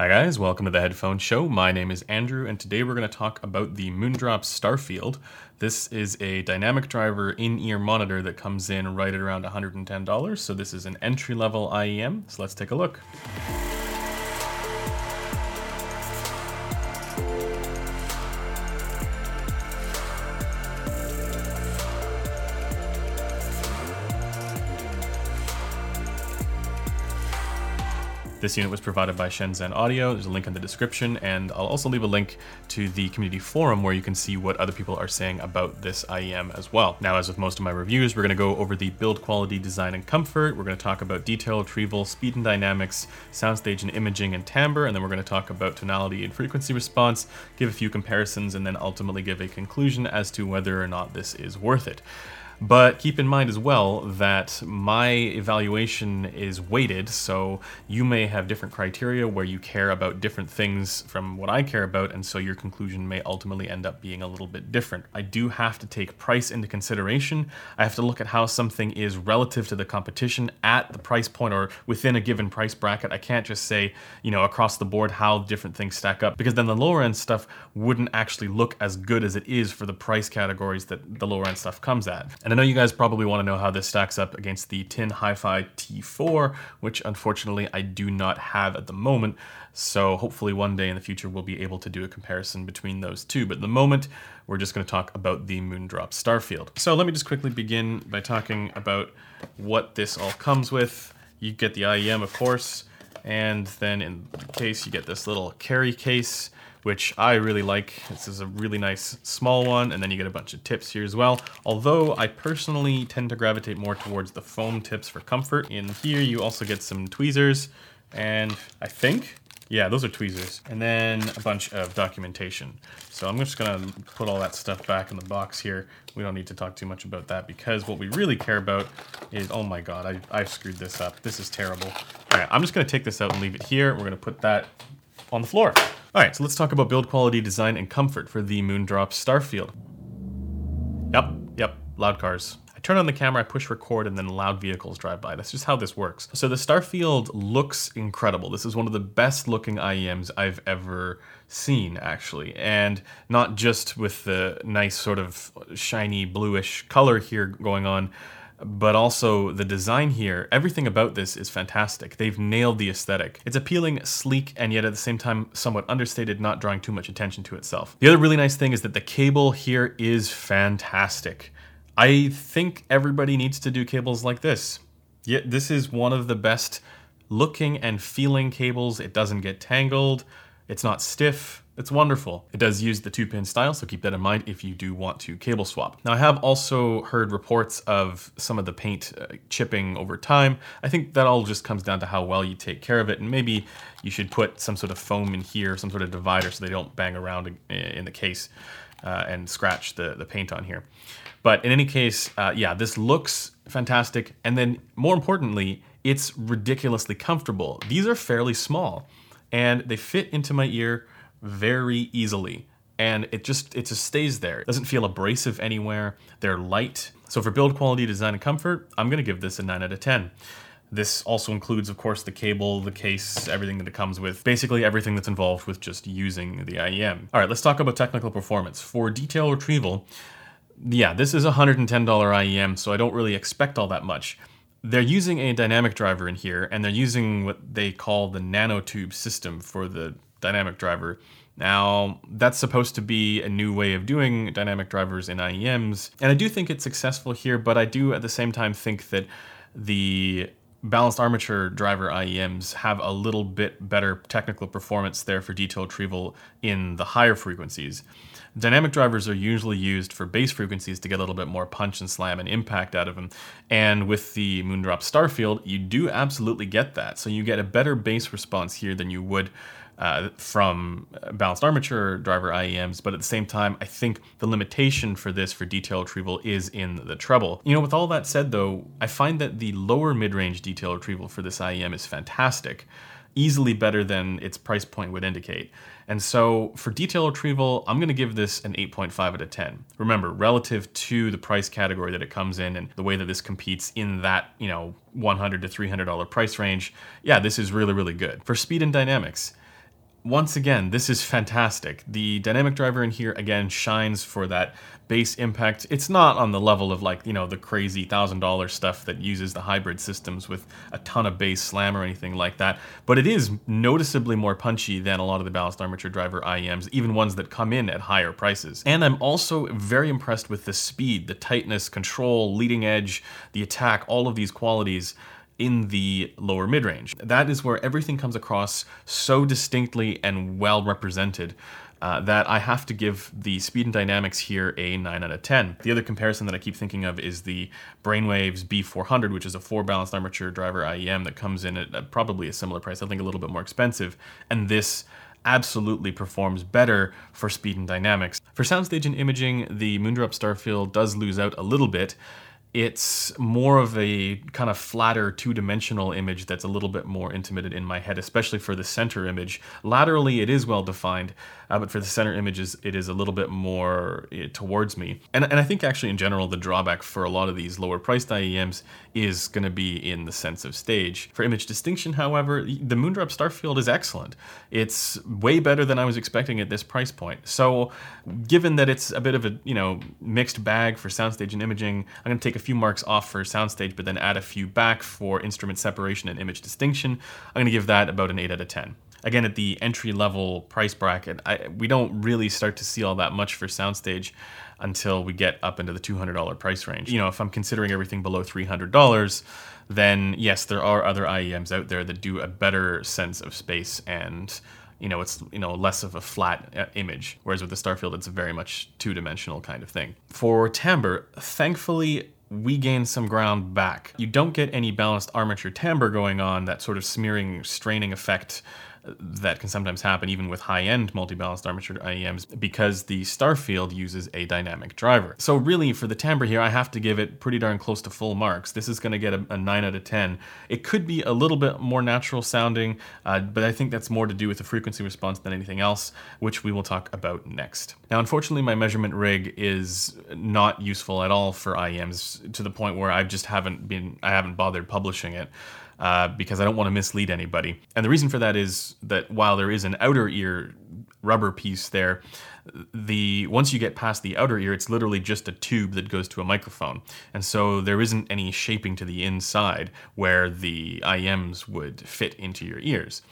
Hi guys, welcome to the Headphone Show. My name is Andrew, and today we're going to talk about the Moondrop Starfield. This is a dynamic driver in-ear monitor that comes in right at around $110, so this is an entry-level IEM, so let's take a look. This unit was provided by Shenzhen Audio. There's a link in the description, and I'll also leave a link to the community forum where you can see what other people are saying about this IEM as well. Now, as with most of my reviews, we're going to go over the build quality, design, and comfort. We're going to talk about detail, retrieval, speed and dynamics, soundstage and imaging, and timbre, and then we're going to talk about tonality and frequency response, give a few comparisons, and then ultimately give a conclusion as to whether or not this is worth it. But keep in mind as well that my evaluation is weighted, so you may have different criteria where you care about different things from what I care about, and so your conclusion may ultimately end up being a little bit different. I do have to take price into consideration. I have to look at how something is relative to the competition at the price point or within a given price bracket. I can't just say, you know, across the board how different things stack up, because then the lower end stuff wouldn't actually look as good as it is for the price categories that the lower end stuff comes at. And I know you guys probably want to know how this stacks up against the Tin Hi-Fi T4, which unfortunately I do not have at the moment. So hopefully one day in the future we'll be able to do a comparison between those two. But at the moment, we're just going to talk about the Moondrop Starfield. So let me just quickly begin by talking about what this all comes with. You get the IEM, of course, and then in the case you get this little carry case which I really like. This is a really nice small one, and then you get a bunch of tips here as well. Although I personally tend to gravitate more towards the foam tips for comfort. In here you also get some tweezers, and I think yeah, those are tweezers. And then a bunch of documentation. So I'm just gonna put all that stuff back in the box here. We don't need to talk too much about that because what we really care about is, oh my God, I, I screwed this up. This is terrible. All right, I'm just gonna take this out and leave it here. We're gonna put that on the floor. All right, so let's talk about build quality, design, and comfort for the Moondrop Starfield. Yep, yep, loud cars. I turn on the camera, I push record, and then loud vehicles drive by. That's just how this works. So the Starfield looks incredible. This is one of the best looking IEMs I've ever seen, actually. And not just with the nice sort of shiny bluish color here going on, but also the design here, everything about this is fantastic. They've nailed the aesthetic. It's appealing, sleek, and yet at the same time somewhat understated, not drawing too much attention to itself. The other really nice thing is that the cable here is fantastic. I think everybody needs to do cables like this. Yeah, this is one of the best looking and feeling cables. It doesn't get tangled. It's not stiff. It's wonderful. It does use the two pin style, so keep that in mind if you do want to cable swap. Now I have also heard reports of some of the paint uh, chipping over time. I think that all just comes down to how well you take care of it and maybe you should put some sort of foam in here, some sort of divider so they don't bang around in the case uh, and scratch the, the paint on here. But in any case, uh, yeah, this looks fantastic. And then more importantly, it's ridiculously comfortable. These are fairly small and they fit into my ear very easily and it just it just stays there. It doesn't feel abrasive anywhere. They're light. So for build quality, design, and comfort, I'm gonna give this a 9 out of 10. This also includes, of course, the cable, the case, everything that it comes with, basically everything that's involved with just using the IEM. All right, let's talk about technical performance. For detail retrieval, yeah, this is a $110 IEM, so I don't really expect all that much they're using a dynamic driver in here, and they're using what they call the nanotube system for the dynamic driver. Now, that's supposed to be a new way of doing dynamic drivers in IEMs, and I do think it's successful here, but I do at the same time think that the balanced armature driver IEMs have a little bit better technical performance there for detail retrieval in the higher frequencies. Dynamic drivers are usually used for bass frequencies to get a little bit more punch and slam and impact out of them. And with the Moondrop Starfield, you do absolutely get that. So you get a better bass response here than you would uh, from balanced armature driver IEMs, but at the same time, I think the limitation for this for detail retrieval is in the treble. You know, with all that said though, I find that the lower mid-range detail retrieval for this IEM is fantastic easily better than its price point would indicate. And so for detail retrieval, I'm going to give this an 8.5 out of 10. Remember, relative to the price category that it comes in and the way that this competes in that, you know, 100 to $300 price range, yeah, this is really, really good. For speed and dynamics, once again, this is fantastic. The dynamic driver in here, again, shines for that bass impact. It's not on the level of like, you know, the crazy $1,000 stuff that uses the hybrid systems with a ton of bass slam or anything like that, but it is noticeably more punchy than a lot of the balanced armature driver IEMs, even ones that come in at higher prices. And I'm also very impressed with the speed, the tightness, control, leading edge, the attack, all of these qualities in the lower mid-range. That is where everything comes across so distinctly and well represented uh, that I have to give the speed and dynamics here a 9 out of 10. The other comparison that I keep thinking of is the Brainwavz B400, which is a four balanced armature driver IEM that comes in at probably a similar price, I think a little bit more expensive, and this absolutely performs better for speed and dynamics. For soundstage and imaging, the Moondrop Starfield does lose out a little bit, it's more of a kind of flatter two-dimensional image that's a little bit more intimate in my head, especially for the center image. Laterally, it is well defined, uh, but for the center images, it is a little bit more uh, towards me. And, and I think actually in general, the drawback for a lot of these lower priced IEMs is going to be in the sense of stage. For image distinction, however, the Moondrop Starfield is excellent. It's way better than I was expecting at this price point. So given that it's a bit of a, you know, mixed bag for soundstage and imaging, I'm going to take a few marks off for soundstage, but then add a few back for instrument separation and image distinction. I'm going to give that about an 8 out of 10. Again, at the entry level price bracket, I, we don't really start to see all that much for soundstage until we get up into the $200 price range. You know, if I'm considering everything below $300, then yes, there are other IEMs out there that do a better sense of space and you know, it's you know less of a flat uh, image. Whereas with the Starfield, it's a very much two-dimensional kind of thing. For timbre, thankfully, we gain some ground back. You don't get any balanced armature timbre going on, that sort of smearing, straining effect that can sometimes happen even with high-end multi-balanced armature IEMs because the Starfield uses a dynamic driver. So really for the timbre here, I have to give it pretty darn close to full marks. This is gonna get a, a 9 out of 10. It could be a little bit more natural sounding, uh, but I think that's more to do with the frequency response than anything else, which we will talk about next. Now, unfortunately, my measurement rig is not useful at all for IEMs to the point where I just haven't been, I haven't bothered publishing it uh, because I don't want to mislead anybody. And the reason for that is that while there is an outer ear rubber piece there, the once you get past the outer ear, it's literally just a tube that goes to a microphone. And so there isn't any shaping to the inside where the IEMs would fit into your ears.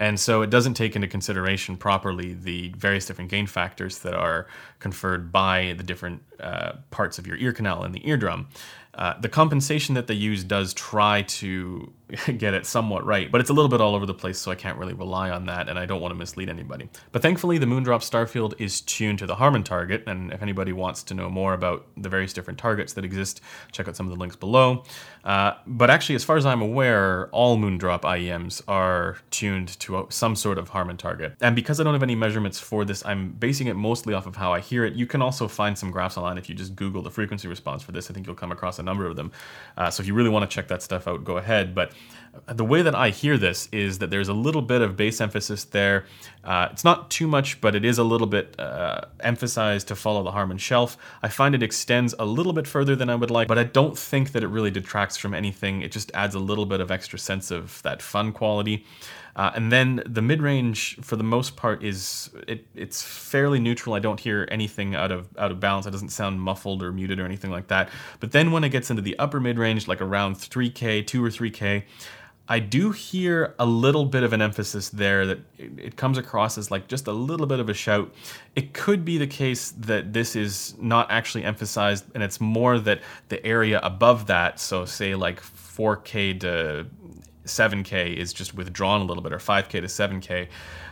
And so it doesn't take into consideration properly the various different gain factors that are conferred by the different uh, parts of your ear canal and the eardrum. Uh, the compensation that they use does try to get it somewhat right, but it's a little bit all over the place, so I can't really rely on that, and I don't want to mislead anybody. But thankfully, the Moondrop Starfield is tuned to the Harman target, and if anybody wants to know more about the various different targets that exist, check out some of the links below. Uh, but actually, as far as I'm aware, all Moondrop IEMs are tuned to some sort of Harman target. And because I don't have any measurements for this, I'm basing it mostly off of how I hear it. You can also find some graphs online if you just Google the frequency response for this. I think you'll come across a number of them. Uh, so if you really want to check that stuff out, go ahead. But the way that I hear this is that there's a little bit of bass emphasis there. Uh, it's not too much, but it is a little bit uh, emphasized to follow the Harman shelf. I find it extends a little bit further than I would like, but I don't think that it really detracts from anything. It just adds a little bit of extra sense of that fun quality. Uh, and then the mid-range, for the most part, is it, it's fairly neutral. I don't hear anything out of out of balance. It doesn't sound muffled or muted or anything like that. But then when it gets into the upper mid-range, like around 3K, 2 or 3K, I do hear a little bit of an emphasis there that it comes across as like just a little bit of a shout. It could be the case that this is not actually emphasized and it's more that the area above that, so say like 4K to 7K is just withdrawn a little bit, or 5K to 7K.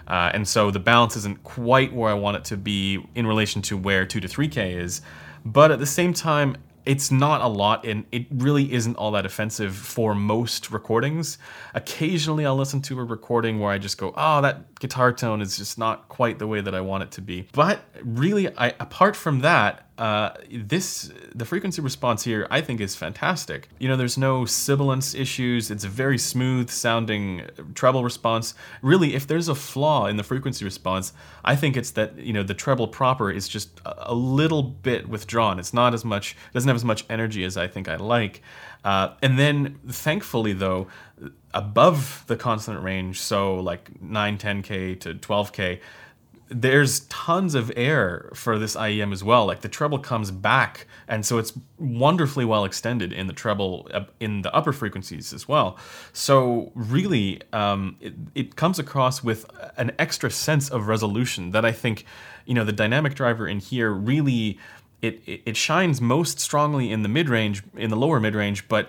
Uh, and so the balance isn't quite where I want it to be in relation to where 2 to 3K is. But at the same time, it's not a lot and it really isn't all that offensive for most recordings. Occasionally I'll listen to a recording where I just go, oh, that guitar tone is just not quite the way that I want it to be. But really, I, apart from that, uh, this the frequency response here I think is fantastic. You know, there's no sibilance issues. It's a very smooth sounding treble response. Really, if there's a flaw in the frequency response, I think it's that you know the treble proper is just a little bit withdrawn. It's not as much doesn't have as much energy as I think I like. Uh, and then thankfully though, above the consonant range, so like 9, 10k to 12k there's tons of air for this IEM as well. Like the treble comes back, and so it's wonderfully well extended in the treble uh, in the upper frequencies as well. So really, um, it, it comes across with an extra sense of resolution that I think, you know, the dynamic driver in here really. It, it shines most strongly in the mid range, in the lower mid range, but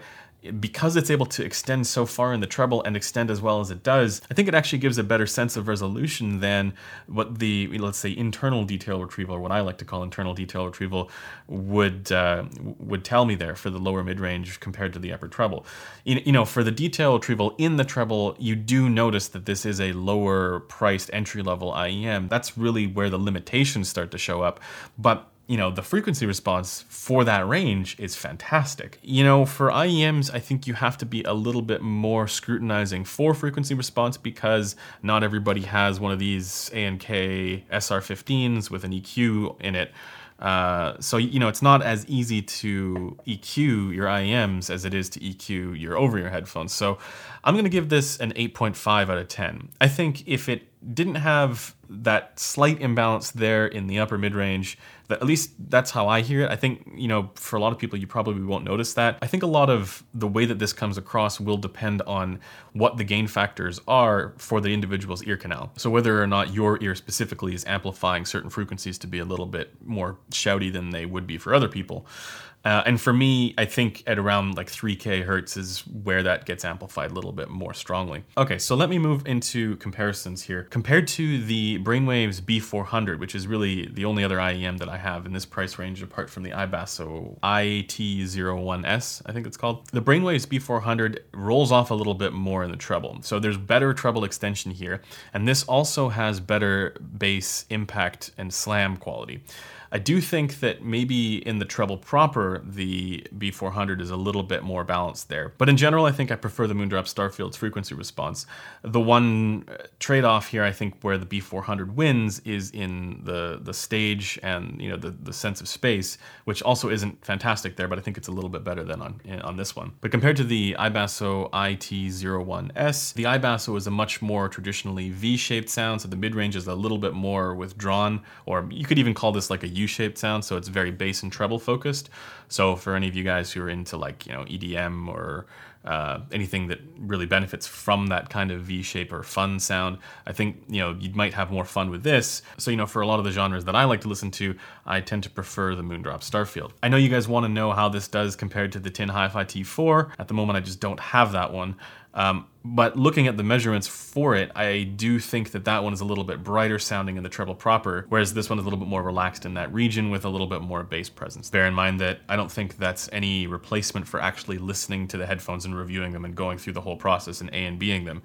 because it's able to extend so far in the treble and extend as well as it does, I think it actually gives a better sense of resolution than what the, let's say, internal detail retrieval, or what I like to call internal detail retrieval, would uh, would tell me there for the lower mid range compared to the upper treble. You, you know, for the detail retrieval in the treble, you do notice that this is a lower priced entry level IEM. That's really where the limitations start to show up. But you know, the frequency response for that range is fantastic. You know, for IEMs, I think you have to be a little bit more scrutinizing for frequency response because not everybody has one of these A&K SR15s with an EQ in it. Uh, so you know it's not as easy to EQ your IEMs as it is to EQ your over-ear headphones. So I'm gonna give this an 8.5 out of 10. I think if it didn't have that slight imbalance there in the upper mid-range, at least that's how I hear it. I think, you know, for a lot of people, you probably won't notice that. I think a lot of the way that this comes across will depend on what the gain factors are for the individual's ear canal. So whether or not your ear specifically is amplifying certain frequencies to be a little bit more shouty than they would be for other people. Uh, and for me, I think at around like 3k hertz is where that gets amplified a little bit more strongly. Okay, so let me move into comparisons here. Compared to the Brainwavz B400, which is really the only other IEM that I have in this price range apart from the iBasso IT01S, I think it's called. The Brainwavz B400 rolls off a little bit more in the treble. So there's better treble extension here, and this also has better bass impact and slam quality. I do think that maybe in the treble proper, the B400 is a little bit more balanced there. But in general, I think I prefer the Moondrop Starfield's frequency response. The one uh, trade-off here, I think, where the B400 wins is in the the stage and you know the, the sense of space, which also isn't fantastic there, but I think it's a little bit better than on on this one. But compared to the iBasso IT01S, the iBasso is a much more traditionally V-shaped sound, so the mid-range is a little bit more withdrawn, or you could even call this like a U-shaped sound, so it's very bass and treble focused. So for any of you guys who are into like you know EDM or uh, anything that really benefits from that kind of V shape or fun sound. I think you know you might have more fun with this. So you know for a lot of the genres that I like to listen to, I tend to prefer the Moondrop Starfield. I know you guys want to know how this does compared to the Tin Hi-Fi T4. At the moment, I just don't have that one. Um, but looking at the measurements for it, I do think that that one is a little bit brighter sounding in the treble proper, whereas this one is a little bit more relaxed in that region with a little bit more bass presence. Bear in mind that I don't think that's any replacement for actually listening to the headphones and reviewing them and going through the whole process and A and Bing them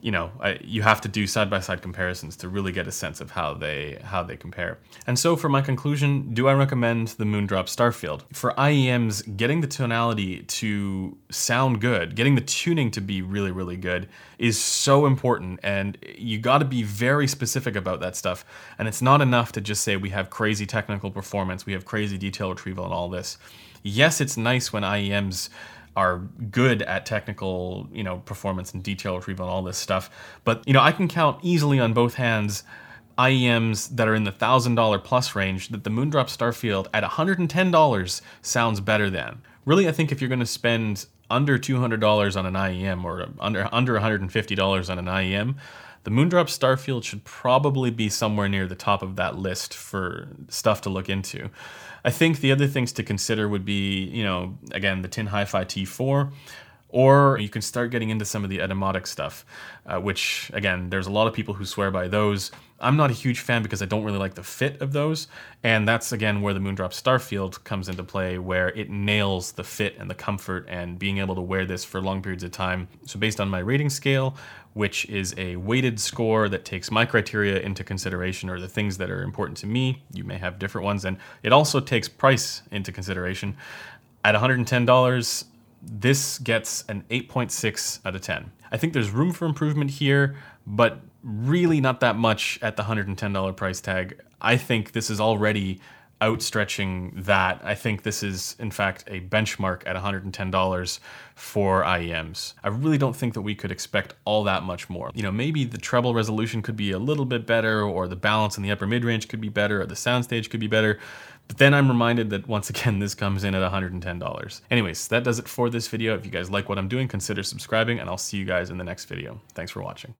you know, I, you have to do side by side comparisons to really get a sense of how they how they compare. And so for my conclusion, do I recommend the Moondrop Starfield? For IEMs, getting the tonality to sound good, getting the tuning to be really really good is so important and you got to be very specific about that stuff. And it's not enough to just say we have crazy technical performance, we have crazy detail retrieval and all this. Yes, it's nice when IEMs are good at technical, you know, performance and detail retrieval and all this stuff. But, you know, I can count easily on both hands IEMs that are in the $1,000 plus range that the Moondrop Starfield at $110 sounds better than. Really, I think if you're going to spend under $200 on an IEM or under under $150 on an IEM, the Moondrop Starfield should probably be somewhere near the top of that list for stuff to look into. I think the other things to consider would be, you know, again, the Tin Hi-Fi T4, or you can start getting into some of the Etymotic stuff, uh, which, again, there's a lot of people who swear by those. I'm not a huge fan because I don't really like the fit of those, and that's, again, where the Moondrop Starfield comes into play, where it nails the fit and the comfort and being able to wear this for long periods of time. So based on my rating scale, which is a weighted score that takes my criteria into consideration or the things that are important to me. You may have different ones, and it also takes price into consideration. At $110, this gets an 8.6 out of 10. I think there's room for improvement here, but really not that much at the $110 price tag. I think this is already outstretching that. I think this is, in fact, a benchmark at $110 for IEMs. I really don't think that we could expect all that much more. You know, maybe the treble resolution could be a little bit better, or the balance in the upper mid range could be better, or the soundstage could be better. But then I'm reminded that once again, this comes in at $110. Anyways, that does it for this video. If you guys like what I'm doing, consider subscribing, and I'll see you guys in the next video. Thanks for watching.